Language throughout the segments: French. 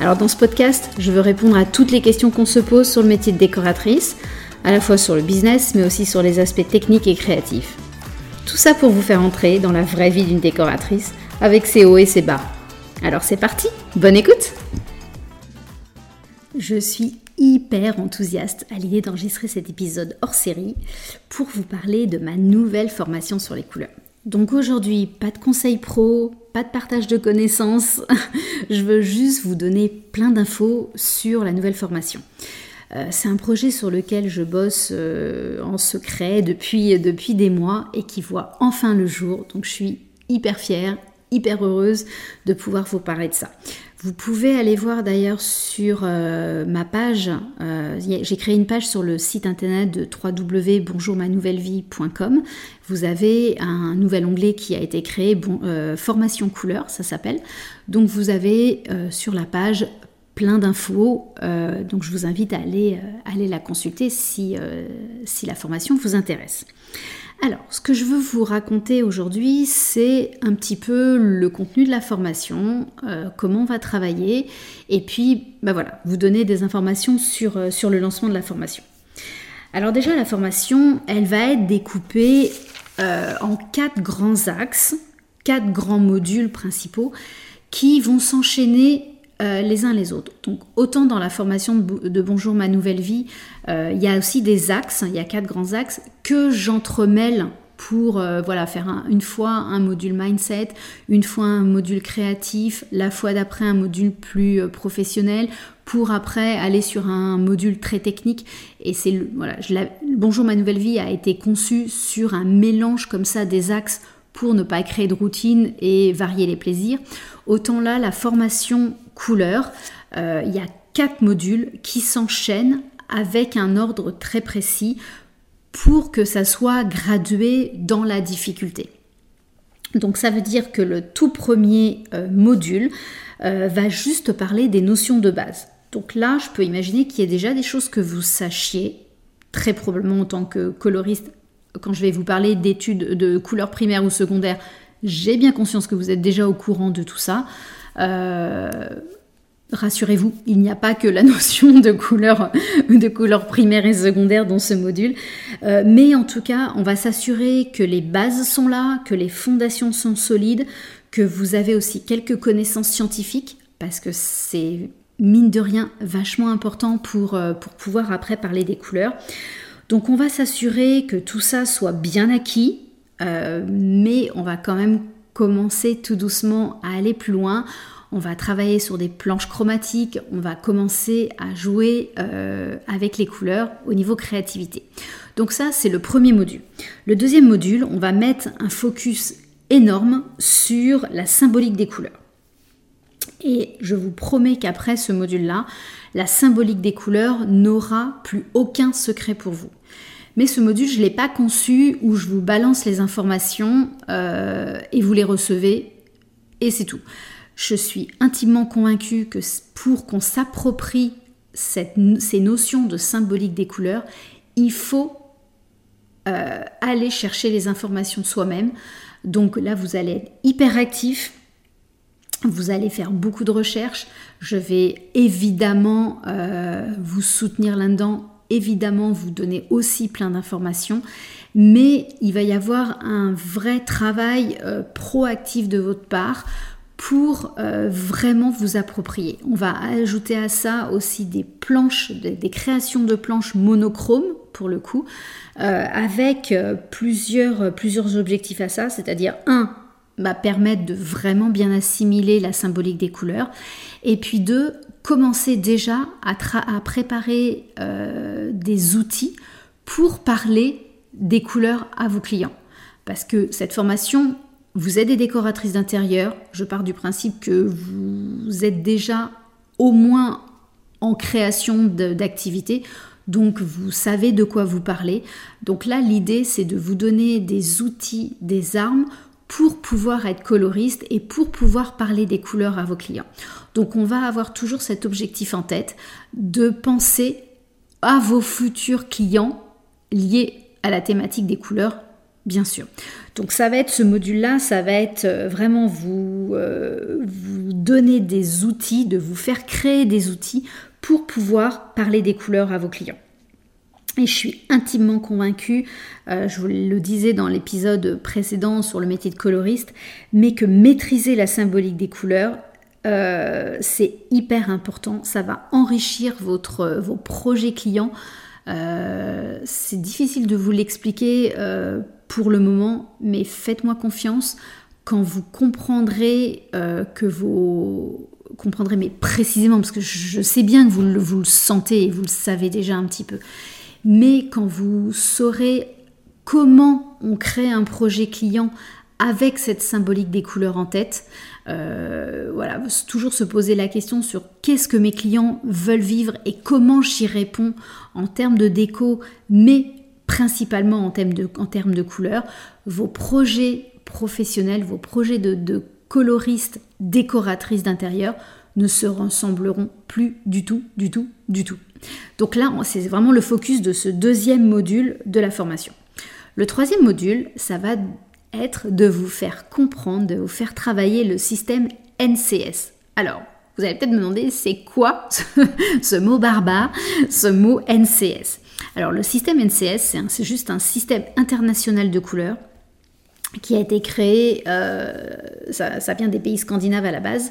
Alors dans ce podcast, je veux répondre à toutes les questions qu'on se pose sur le métier de décoratrice, à la fois sur le business, mais aussi sur les aspects techniques et créatifs. Tout ça pour vous faire entrer dans la vraie vie d'une décoratrice, avec ses hauts et ses bas. Alors c'est parti, bonne écoute Je suis hyper enthousiaste à l'idée d'enregistrer cet épisode hors série pour vous parler de ma nouvelle formation sur les couleurs. Donc aujourd'hui, pas de conseils pro, pas de partage de connaissances, je veux juste vous donner plein d'infos sur la nouvelle formation. Euh, c'est un projet sur lequel je bosse euh, en secret depuis, depuis des mois et qui voit enfin le jour. Donc je suis hyper fière, hyper heureuse de pouvoir vous parler de ça. Vous pouvez aller voir d'ailleurs sur euh, ma page, euh, j'ai créé une page sur le site internet de www.bonjourmanouvelleVie.com. Vous avez un nouvel onglet qui a été créé, bon, euh, formation couleur, ça s'appelle. Donc vous avez sur la page plein d'infos, donc je vous invite à aller, aller la consulter si, si la formation vous intéresse. Alors, ce que je veux vous raconter aujourd'hui, c'est un petit peu le contenu de la formation, euh, comment on va travailler, et puis, bah voilà, vous donner des informations sur, euh, sur le lancement de la formation. Alors déjà, la formation, elle va être découpée euh, en quatre grands axes, quatre grands modules principaux qui vont s'enchaîner euh, les uns les autres. Donc autant dans la formation de, Bonjour ma nouvelle vie, euh, il y a aussi des axes, il y a quatre grands axes que j'entremêle pour euh, voilà faire une fois un module mindset, une fois un module créatif, la fois d'après un module plus professionnel, pour après aller sur un module très technique. Et c'est voilà, Bonjour ma nouvelle vie a été conçu sur un mélange comme ça des axes pour ne pas créer de routine et varier les plaisirs. Autant là, la formation couleur, euh, il y a quatre modules qui s'enchaînent avec un ordre très précis pour que ça soit gradué dans la difficulté. Donc ça veut dire que le tout premier euh, module euh, va juste parler des notions de base. Donc là, je peux imaginer qu'il y ait déjà des choses que vous sachiez, très probablement en tant que coloriste, quand je vais vous parler d'études de couleurs primaires ou secondaires, j'ai bien conscience que vous êtes déjà au courant de tout ça. Euh, rassurez-vous, il n'y a pas que la notion de couleur, de couleur primaire et secondaire dans ce module. Euh, mais en tout cas, on va s'assurer que les bases sont là, que les fondations sont solides, que vous avez aussi quelques connaissances scientifiques, parce que c'est mine de rien vachement important pour, euh, pouvoir après parler des couleurs. Donc on va s'assurer que tout ça soit bien acquis, mais on va quand même commencer tout doucement à aller plus loin. On va travailler sur des planches chromatiques, on va commencer à jouer euh, avec les couleurs au niveau créativité. Donc ça, c'est le premier module. Le deuxième module, on va mettre un focus énorme sur la symbolique des couleurs. Et je vous promets qu'après ce module-là, la symbolique des couleurs n'aura plus aucun secret pour vous. Mais ce module, je ne l'ai pas conçu où je vous balance les informations euh, et vous les recevez et c'est tout. Je suis intimement convaincue que pour qu'on s'approprie ces notions de symbolique des couleurs, il faut euh, aller chercher les informations soi-même. Donc là, vous allez être hyper actif, vous allez faire beaucoup de recherches. Je vais évidemment euh, vous soutenir là-dedans, évidemment vous donner aussi plein d'informations, mais il va y avoir un vrai travail euh, proactif de votre part pour euh, vraiment vous approprier. On va ajouter à ça aussi des planches, des, créations de planches monochromes pour le coup, avec plusieurs, plusieurs objectifs à ça, c'est-à-dire un, va permettre de vraiment bien assimiler la symbolique des couleurs. Et puis deux, commencer déjà à, préparer euh, des outils pour parler des couleurs à vos clients. Parce que cette formation, vous êtes des décoratrices d'intérieur. Je pars du principe que vous êtes déjà au moins en création d'activités. Donc vous savez de quoi vous parlez. Donc là, l'idée, c'est de vous donner des outils, des armes pour pouvoir être coloriste et pour pouvoir parler des couleurs à vos clients. Donc on va avoir toujours cet objectif en tête de penser à vos futurs clients liés à la thématique des couleurs, bien sûr. Donc ça va être ce module-là, ça va être euh, vraiment vous, euh, vous donner des outils, de vous faire créer des outils pour pouvoir parler des couleurs à vos clients. Et je suis intimement convaincue, euh, je vous le disais dans l'épisode précédent sur le métier de coloriste, mais que maîtriser la symbolique des couleurs, euh, c'est hyper important. Ça va enrichir votre, vos projets clients. Euh, c'est difficile de vous l'expliquer pour le moment, mais faites-moi confiance quand vous comprendrez que vos comprendrez, mais précisément, parce que je sais bien que vous le sentez et vous le savez déjà un petit peu, mais quand vous saurez comment on crée un projet client avec cette symbolique des couleurs en tête, euh, voilà, toujours se poser la question sur qu'est-ce que mes clients veulent vivre et comment j'y réponds en termes de déco, mais principalement en termes de, en termes de couleurs. Vos projets professionnels, vos projets de, coloristes, décoratrices d'intérieur ne se ressembleront plus du tout, du tout, du tout. Donc là, c'est vraiment le focus de ce deuxième module de la formation. Le troisième module, ça va être de vous faire comprendre, de vous faire travailler le système NCS. Alors, vous allez peut-être me demander, c'est quoi ce, mot barbare, ce mot NCS Alors, le système NCS, c'est juste un système international de couleurs qui a été créé, euh, ça vient des pays scandinaves à la base,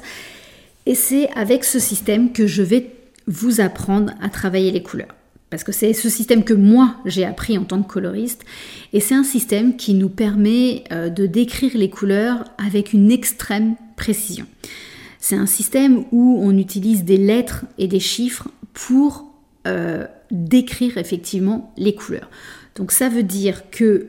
et c'est avec ce système que je vais vous apprendre à travailler les couleurs. Parce que c'est ce système que moi j'ai appris en tant que coloriste. Et c'est un système qui nous permet euh, de décrire les couleurs avec une extrême précision. C'est un système où on utilise des lettres et des chiffres pour euh, décrire effectivement les couleurs. Donc ça veut dire que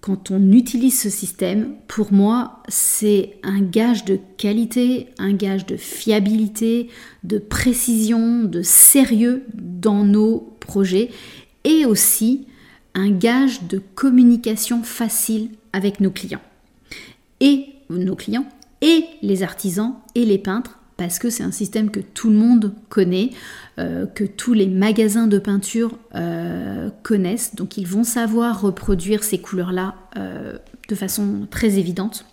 quand on utilise ce système, pour moi, c'est un gage de qualité, un gage de fiabilité, de précision, de sérieux dans nos projets et aussi un gage de communication facile avec nos clients. Et nos clients et les artisans et les peintres parce que c'est un système que tout le monde connaît, euh, que tous les magasins de peinture euh, connaissent. Donc ils vont savoir reproduire ces couleurs-là euh, de façon très évidente.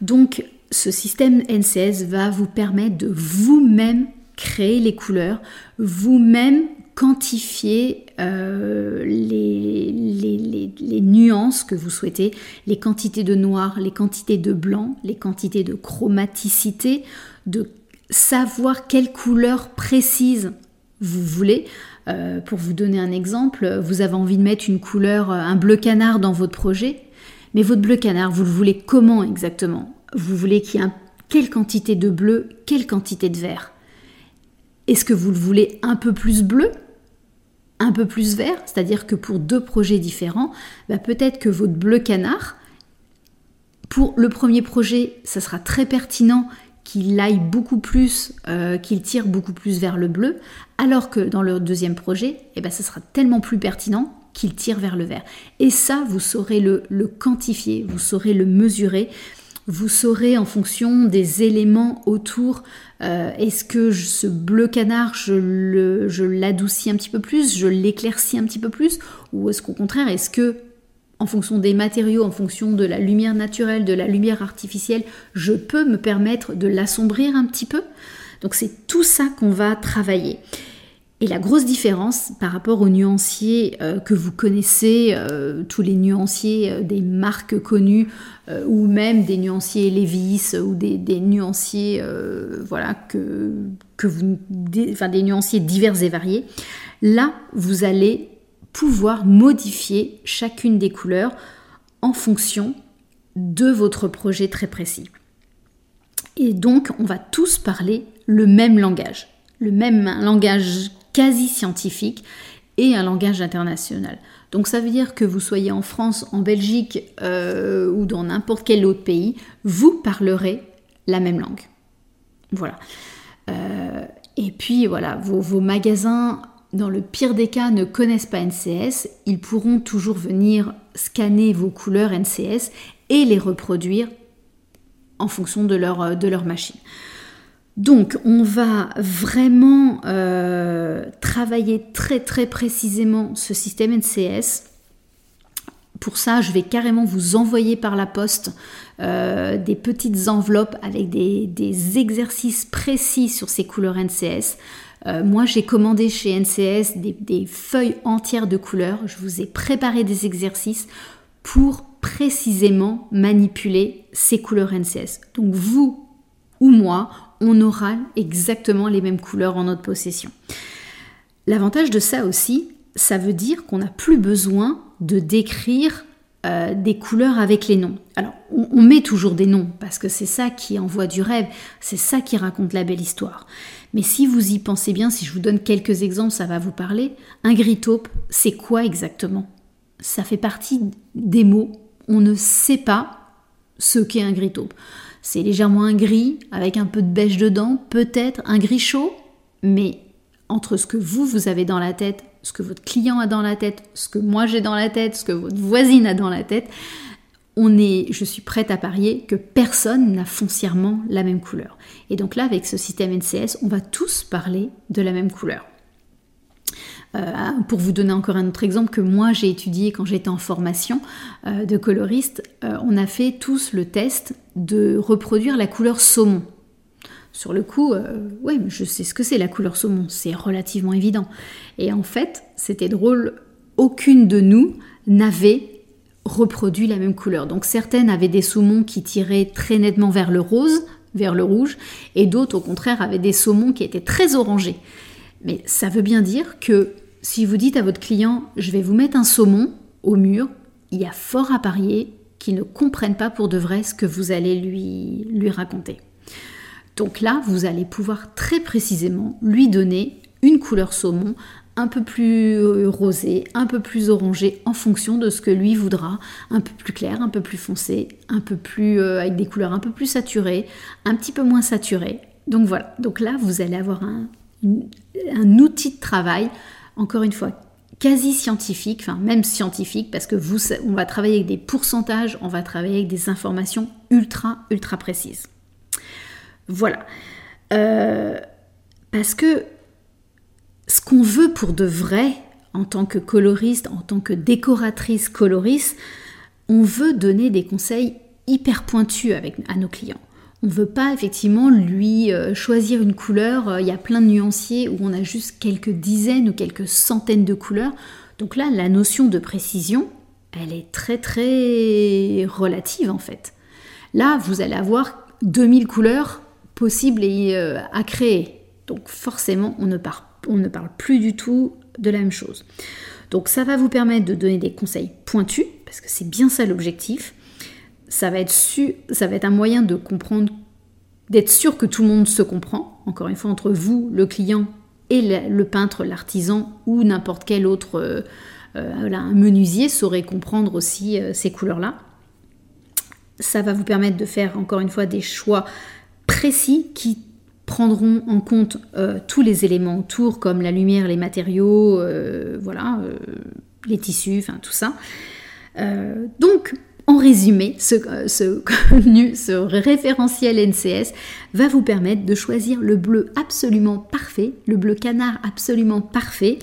Donc ce système NCS va vous permettre de vous-même créer les couleurs, vous-même quantifier les, les, nuances que vous souhaitez, les quantités de noir, les quantités de blanc, les quantités de chromaticité, de savoir quelle couleur précise vous voulez. Euh, pour vous donner un exemple, vous avez envie de mettre une couleur, euh, un bleu canard dans votre projet, mais votre bleu canard, vous le voulez comment exactement? Vous voulez qu'il y ait quelle quantité de bleu, quelle quantité de vert? Est-ce que vous le voulez un peu plus bleu un peu plus vert, c'est-à-dire que pour deux projets différents, bah, peut-être que votre bleu canard, pour le premier projet, ça sera très pertinent qu'il aille beaucoup plus, euh, qu'il tire beaucoup plus vers le bleu, alors que dans le deuxième projet, eh ben, ça sera tellement plus pertinent qu'il tire vers le vert. Et ça, vous saurez le, quantifier, vous saurez le mesurer, vous saurez en fonction des éléments autour, euh, est-ce que ce bleu canard, je l'adoucis un petit peu plus, je l'éclaircis un petit peu plus, ou est-ce qu'au contraire, est-ce que en fonction des matériaux, en fonction de la lumière naturelle, de la lumière artificielle, je peux me permettre de l'assombrir un petit peu? Donc c'est tout ça qu'on va travailler. Et la grosse différence par rapport aux nuanciers euh, que vous connaissez, euh, tous les nuanciers euh, des marques connues, ou même des nuanciers Levis ou des, nuanciers, voilà, que, vous, des nuanciers divers et variés, là, vous allez pouvoir modifier chacune des couleurs en fonction de votre projet très précis. Et donc, on va tous parler le même langage, le même langage quasi scientifique et un langage international. Donc ça veut dire que vous soyez en France, en Belgique euh, ou dans n'importe quel autre pays, vous parlerez la même langue. Voilà. Euh, Et puis voilà, vos, magasins, dans le pire des cas, ne connaissent pas NCS. Ils pourront toujours venir scanner vos couleurs NCS et les reproduire en fonction de leur, de leur machine. Donc on va vraiment euh, travailler très très précisément ce système NCS. Pour ça, je vais carrément vous envoyer par la poste euh, des petites enveloppes avec des, exercices précis sur ces couleurs NCS. Euh, moi, j'ai commandé chez NCS des, des feuilles entières de couleurs. Je vous ai préparé des exercices pour précisément manipuler ces couleurs NCS. Donc vous ou moi, on aura exactement les mêmes couleurs en notre possession. L'avantage de ça aussi, ça veut dire qu'on n'a plus besoin de décrire euh, des couleurs avec les noms. Alors, on, met toujours des noms parce que c'est ça qui envoie du rêve, c'est ça qui raconte la belle histoire. Mais si vous y pensez bien, si je vous donne quelques exemples, ça va vous parler. Un gris taupe, c'est quoi exactement? Ça fait partie des mots. On ne sait pas ce qu'est un gris taupe. C'est légèrement un gris avec un peu de beige dedans, peut-être un gris chaud, mais entre ce que vous, vous avez dans la tête, ce que votre client a dans la tête, ce que moi j'ai dans la tête, ce que votre voisine a dans la tête, on est, je suis prête à parier que personne n'a foncièrement la même couleur. Et donc là, avec ce système NCS, on va tous parler de la même couleur. Euh, pour vous donner encore un autre exemple que moi j'ai étudié quand j'étais en formation euh, de coloriste, euh, on a fait tous le test de reproduire la couleur saumon. Sur le coup, oui, je sais ce que c'est la couleur saumon, c'est relativement évident. Et en fait, c'était drôle, aucune de nous n'avait reproduit la même couleur. Donc certaines avaient des saumons qui tiraient très nettement vers le rose, vers le rouge, et d'autres au contraire avaient des saumons qui étaient très orangés. Mais ça veut bien dire que si vous dites à votre client je vais vous mettre un saumon au mur, il y a fort à parier qu'il ne comprenne pas pour de vrai ce que vous allez lui, raconter. Donc là, vous allez pouvoir très précisément lui donner une couleur saumon un peu plus euh, rosé, un peu plus orangé en fonction de ce que lui voudra, un peu plus clair, un peu plus foncé, un peu plus euh, avec des couleurs un peu plus saturées, un petit peu moins saturées. Donc voilà, donc là vous allez avoir un outil de travail encore une fois, quasi scientifique, enfin même scientifique, parce que vous, on va travailler avec des pourcentages, on va travailler avec des informations ultra, ultra précises. Voilà. Euh, parce que ce qu'on veut pour de vrai, en tant que coloriste, en tant que décoratrice coloriste, on veut donner des conseils hyper pointus avec, à nos clients. On ne veut pas effectivement lui euh, choisir une couleur. Euh, il y a plein de nuanciers où on a juste quelques dizaines ou quelques centaines de couleurs. Donc là, la notion de précision, elle est très très relative en fait. Là, vous allez avoir 2000 couleurs possibles et, euh, à créer. Donc forcément, on ne, on ne parle plus du tout de la même chose. Donc ça va vous permettre de donner des conseils pointus, parce que c'est bien ça l'objectif ça va être un moyen de comprendre, d'être sûr que tout le monde se comprend. Encore une fois, entre vous, le client et le, peintre, l'artisan ou n'importe quel autre euh, euh, un menuisier saurait comprendre aussi euh, ces couleurs-là. Ça va vous permettre de faire encore une fois des choix précis qui prendront en compte tous les éléments autour, comme la lumière, les matériaux, voilà, les tissus, enfin tout ça. donc en résumé, ce, ce, ce référentiel NCS va vous permettre de choisir le bleu absolument parfait, le bleu canard absolument parfait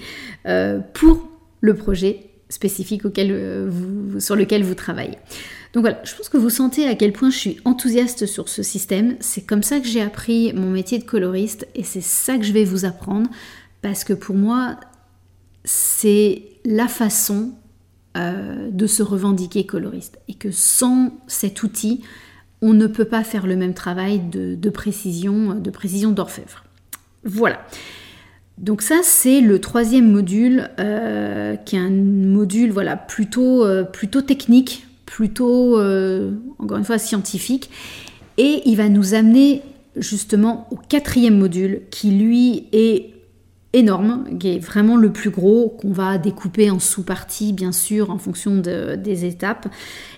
euh, pour le projet spécifique euh, sur lequel vous travaillez. Donc voilà, je pense que vous sentez à quel point je suis enthousiaste sur ce système. C'est comme ça que j'ai appris mon métier de coloriste et c'est ça que je vais vous apprendre parce que pour moi, c'est la façon euh, de se revendiquer coloriste. Et que sans cet outil, on ne peut pas faire le même travail de, précision, de précision d'orfèvre. Voilà. Donc ça, c'est le troisième module, euh, qui est un module voilà, plutôt, euh, plutôt technique, plutôt, encore une fois, scientifique. Et il va nous amener justement au quatrième module, qui lui est énorme, qui est vraiment le plus gros, qu'on va découper en sous-parties, bien sûr, en fonction des étapes.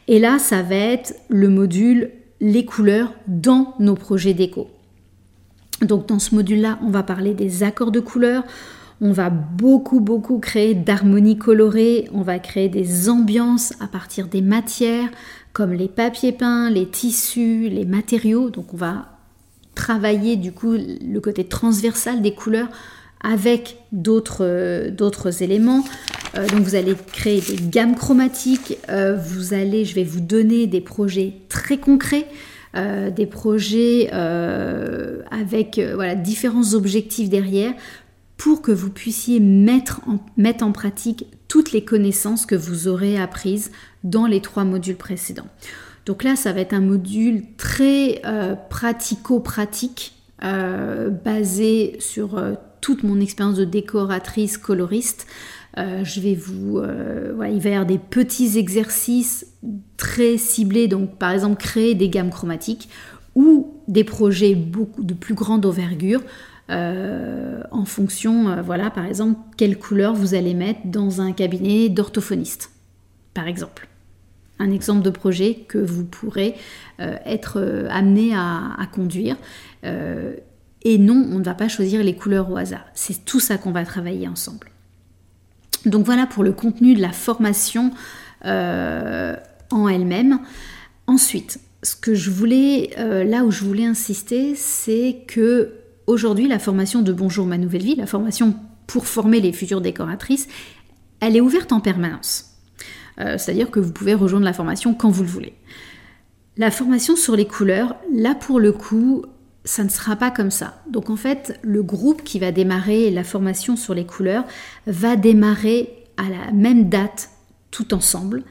Et là, ça va être le module les couleurs dans nos projets déco. Donc dans ce module-là, on va parler des accords de couleurs, on va beaucoup, beaucoup créer d'harmonie colorée, on va créer des ambiances à partir des matières, comme les papiers peints, les tissus, les matériaux. Donc on va travailler du coup le côté transversal des couleurs avec d'autres euh, éléments. Euh, donc vous allez créer des gammes chromatiques, euh, vous allez, je vais vous donner des projets très concrets. des projets avec voilà, différents objectifs derrière pour que vous puissiez mettre en, mettre en pratique toutes les connaissances que vous aurez apprises dans les trois modules précédents. Donc là, ça va être un module très pratico-pratique, basé sur toute mon expérience de décoratrice coloriste. je vais vous, va y avoir des petits exercices très ciblés, donc par exemple créer des gammes chromatiques ou des projets beaucoup de plus grande envergure euh, en fonction, euh, voilà, par exemple, quelle couleur vous allez mettre dans un cabinet d'orthophoniste, par exemple. Un exemple de projet que vous pourrez euh, être amené à conduire. Et non, on ne va pas choisir les couleurs au hasard. C'est tout ça qu'on va travailler ensemble. Donc voilà pour le contenu de la formation en elle-même. Ensuite, ce que je voulais, là où je voulais insister, c'est que Aujourd'hui, la formation de Bonjour ma nouvelle vie, la formation pour former les futures décoratrices, elle est ouverte en permanence. Euh, c'est-à-dire que vous pouvez rejoindre la formation quand vous le voulez. La formation sur les couleurs, là pour le coup, ça ne sera pas comme ça. Donc en fait, le groupe qui va démarrer la formation sur les couleurs va démarrer à la même date tout ensemble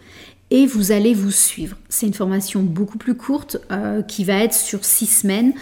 et vous allez vous suivre. C'est une formation beaucoup plus courte euh, qui va être sur six semaines.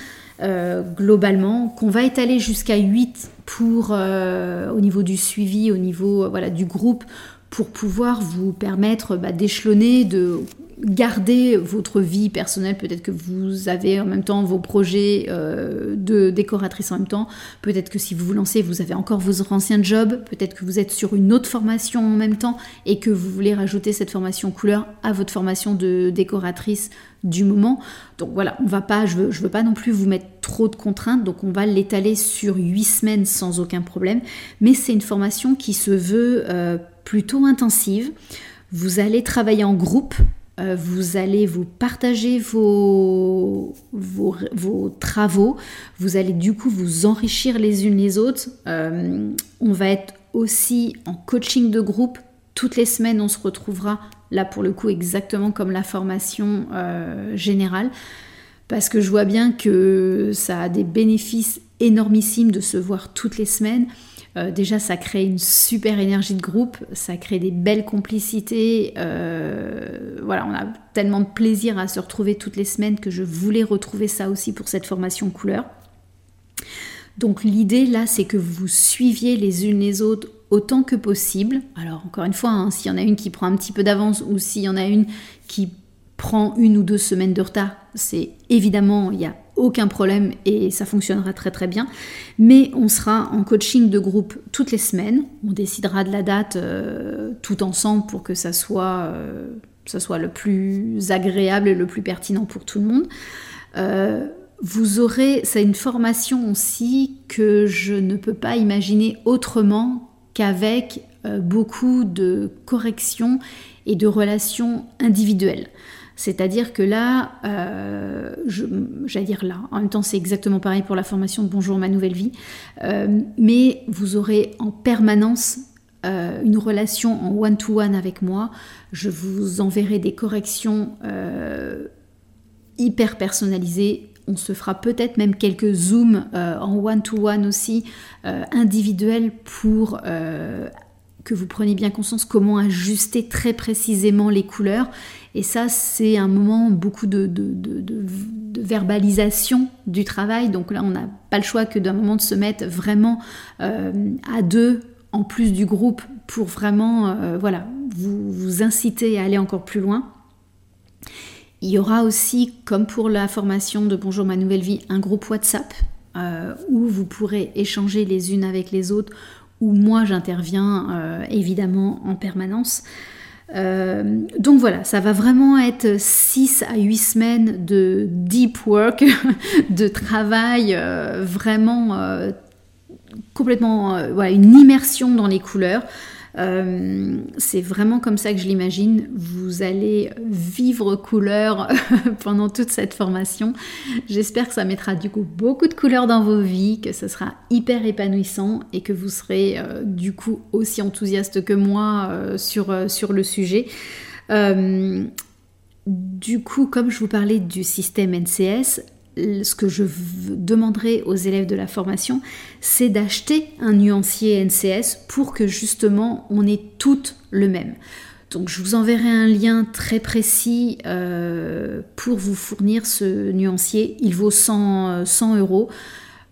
Euh, globalement, qu'on va étaler jusqu'à 8 pour, euh, au niveau du suivi, au niveau du groupe, pour pouvoir vous permettre bah, d'échelonner, de garder votre vie personnelle. Peut-être que vous avez en même temps vos projets euh, de décoratrice en même temps. Peut-être que si vous vous lancez, vous avez encore vos anciens jobs. Peut-être que vous êtes sur une autre formation en même temps et que vous voulez rajouter cette formation couleur à votre formation de décoratrice du moment. Donc voilà, on va pas, je veux, veux pas non plus vous mettre trop de contraintes, donc on va l'étaler sur 8 semaines sans aucun problème. Mais c'est une formation qui se veut euh, plutôt intensive. Vous allez travailler en groupe euh, vous allez vous partager vos, travaux, vous allez du coup vous enrichir les unes les autres. Euh, on va être aussi en coaching de groupe. Toutes les semaines, on se retrouvera là pour le coup exactement comme la formation euh, générale. Parce que je vois bien que ça a des bénéfices énormissimes de se voir toutes les semaines. Euh, déjà, ça crée une super énergie de groupe, ça crée des belles complicités. Euh, voilà, on a tellement de plaisir à se retrouver toutes les semaines que je voulais retrouver ça aussi pour cette formation couleur. Donc l'idée là, c'est que vous suiviez les unes les autres autant que possible. Alors encore une fois, hein, s'il y en a une qui prend un petit peu d'avance ou s'il y en a une qui prend une ou deux semaines de retard, c'est évidemment, il n'y a aucun problème et ça fonctionnera très très bien. Mais on sera en coaching de groupe toutes les semaines. On décidera de la date euh, tout ensemble pour que ça soit, euh, ça soit le plus agréable et le plus pertinent pour tout le monde. Euh, vous aurez, c'est une formation aussi que je ne peux pas imaginer autrement qu'avec beaucoup de corrections et de relations individuelles. C'est-à-dire que là, euh, j'allais dire là, en même temps c'est exactement pareil pour la formation de Bonjour ma nouvelle vie, euh, mais vous aurez en permanence euh, une relation en one-to-one avec moi. Je vous enverrai des corrections hyper personnalisées. On se fera peut-être même quelques zooms en one-to-one aussi, individuels pour que vous preniez bien conscience comment ajuster très précisément les couleurs. Et ça, c'est un moment beaucoup de, verbalisation du travail. Donc là, on n'a pas le choix que d'un moment de se mettre vraiment euh, à deux en plus du groupe pour vraiment euh, voilà, vous, vous inciter à aller encore plus loin. Il y aura aussi, comme pour la formation de Bonjour ma nouvelle vie, un groupe WhatsApp euh, où vous pourrez échanger les unes avec les autres où moi j'interviens euh, évidemment en permanence. donc voilà, ça va vraiment être 6 à 8 semaines de deep work, de travail vraiment complètement, une immersion dans les couleurs. Euh, c'est vraiment comme ça que je l'imagine. Vous allez vivre couleur pendant toute cette formation. J'espère que ça mettra du coup beaucoup de couleurs dans vos vies, que ce sera hyper épanouissant et que vous serez euh, du coup aussi enthousiaste que moi euh, sur, sur le sujet. du coup, comme je vous parlais du système NCS, ce que je demanderai aux élèves de la formation, c'est d'acheter un nuancier NCS pour que justement on ait toutes le même. Donc je vous enverrai un lien très précis euh, pour vous fournir ce nuancier. Il vaut 100, 100 euros.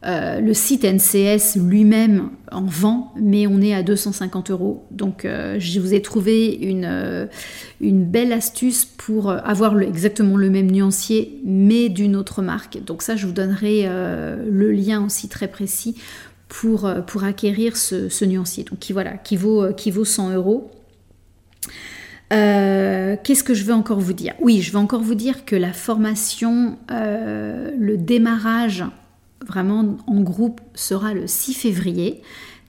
Euh, le site NCS lui-même en vend, mais on est à 250 euros. Donc euh, je vous ai trouvé une, euh, belle astuce pour avoir exactement le même nuancier, mais d'une autre marque. Donc ça, je vous donnerai le lien aussi très précis pour, pour acquérir ce, nuancier. Donc qui, voilà, qui vaut, qui vaut 100 euros. Qu'est-ce que je veux encore vous dire? Oui, je veux encore vous dire que la formation, le démarrage vraiment en groupe sera le 6 février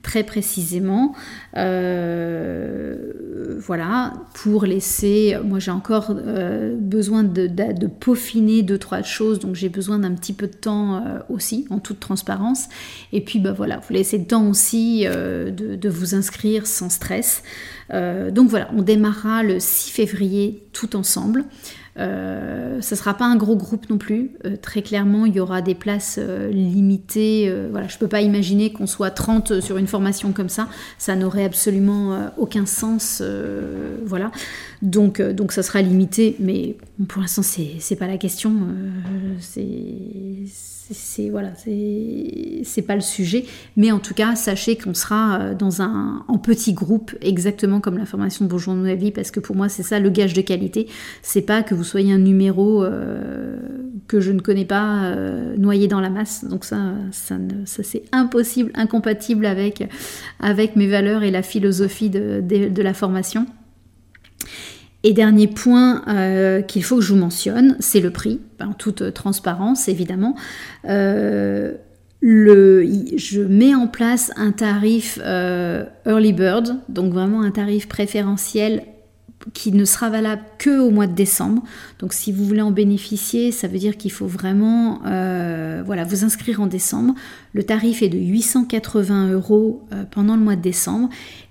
très précisément. Euh, voilà, pour laisser, moi j'ai encore euh, besoin de, peaufiner deux, trois choses, donc j'ai besoin d'un petit peu de temps euh, aussi, en toute transparence. Et puis bah voilà, vous laissez le temps aussi de, de, vous inscrire sans stress. donc voilà, on démarrera le 6 février tout ensemble. Euh, ce ne sera pas un gros groupe non plus. Euh, très clairement, il y aura des places euh, limitées. voilà, je ne peux pas imaginer qu'on soit 30 sur une formation comme ça. Ça n'aurait absolument aucun sens. voilà. Donc, donc ça sera limité, mais pour l'instant, c'est, c'est pas la question. c'est c'est voilà, pas le sujet, mais en tout cas, sachez qu'on sera euh, dans un en petit groupe, exactement comme la formation de Bonjour Nouvelle Vie, parce que pour moi, c'est ça le gage de qualité. C'est pas que vous soyez un numéro euh, que je ne connais pas euh, noyé dans la masse. Donc ça, c'est impossible, incompatible avec avec mes valeurs et la philosophie de la formation. Et dernier point euh, qu'il faut que je vous mentionne, c'est le prix, en toute transparence évidemment. Euh, je mets en place un tarif euh, early bird, donc vraiment un tarif préférentiel qui ne sera valable que au mois de décembre. Donc si vous voulez en bénéficier, ça veut dire qu'il faut vraiment voilà, vous inscrire en décembre. Le tarif est de 880 euros pendant le mois de décembre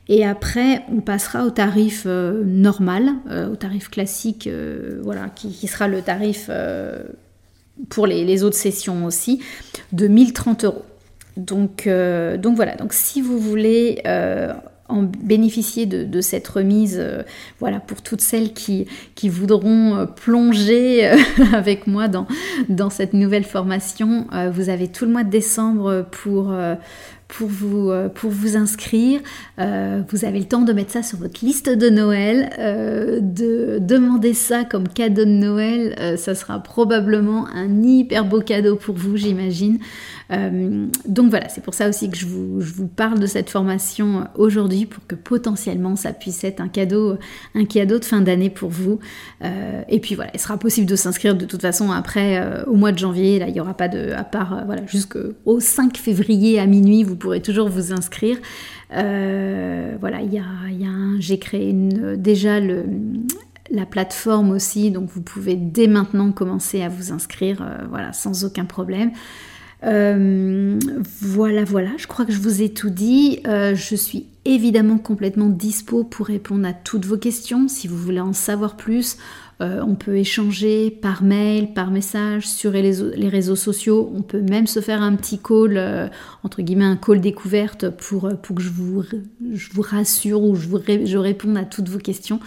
et après, on passera au tarif euh, normal, euh, au tarif classique, euh, voilà, qui, sera le tarif pour les, autres sessions aussi, de 1030 euros. Donc, donc voilà, donc si vous voulez en bénéficier de, cette remise, voilà, pour toutes celles qui, voudront plonger avec moi dans cette nouvelle formation, vous avez tout le mois de décembre pour pour vous, euh, pour vous inscrire. Euh, vous avez le temps de mettre ça sur votre liste de Noël, euh, de demander ça comme cadeau de Noël. ça sera probablement un hyper beau cadeau pour vous, j'imagine. donc voilà, c'est pour ça aussi que je vous, je vous parle de cette formation aujourd'hui pour que potentiellement ça puisse être un cadeau, un cadeau de fin d'année pour vous. et puis voilà, il sera possible de s'inscrire de toute façon après au mois de janvier. Là, il n'y aura pas de, à part voilà, jusqu'au 5 février à minuit, vous pourrez toujours vous inscrire. Euh, voilà, il y a, j'ai créé une, déjà la plateforme aussi, donc vous pouvez dès maintenant commencer à vous inscrire, euh, voilà, sans aucun problème. Euh, voilà, voilà, je crois que je vous ai tout dit. je suis évidemment complètement dispo pour répondre à toutes vos questions. Si vous voulez en savoir plus, euh, on peut échanger par mail, par message, sur les, réseaux sociaux. On peut même se faire un petit call, euh, entre guillemets, un call découverte pour, euh, que je vous, rassure ou je, vous je réponde à toutes vos questions.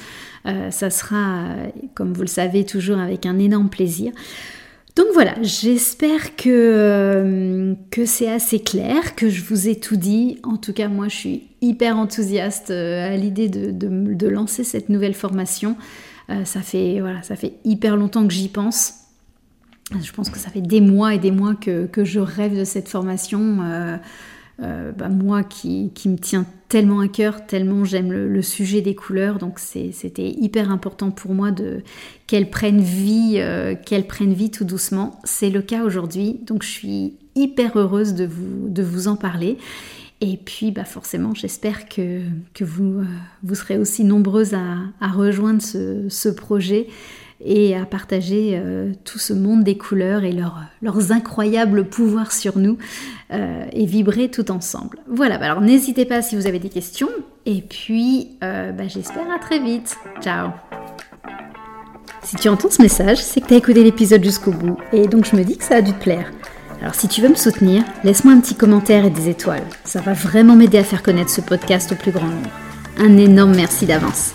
ça sera, comme vous le savez, toujours avec un énorme plaisir. Donc voilà, j'espère que, que c'est assez clair, que je vous ai tout dit. En tout cas, moi, je suis hyper enthousiaste à l'idée de, lancer cette nouvelle formation. Euh, ça, fait, voilà, ça fait hyper longtemps que j'y pense. Je pense que ça fait des mois et des mois que, je rêve de cette formation. Euh, euh, bah, moi qui, me tient tellement à cœur, tellement j'aime le, sujet des couleurs. Donc c'était hyper important pour moi de qu'elles prennent vie, euh, prennent vie tout doucement. C'est le cas aujourd'hui, donc je suis hyper heureuse de vous, de vous en parler. Et puis bah forcément, j'espère que, vous, euh, vous serez aussi nombreuses à, rejoindre ce projet et à partager euh, tout ce monde des couleurs et leurs incroyables pouvoirs sur nous euh, et vibrer tout ensemble. Voilà, bah alors n'hésitez pas si vous avez des questions et puis euh, bah, j'espère à très vite. Ciao Si tu entends ce message, c'est que tu as écouté l'épisode jusqu'au bout et donc je me dis que ça a dû te plaire. Alors si tu veux me soutenir, laisse-moi un petit commentaire et des étoiles. Ça va vraiment m'aider à faire connaître ce podcast au plus grand nombre. Un énorme merci d'avance.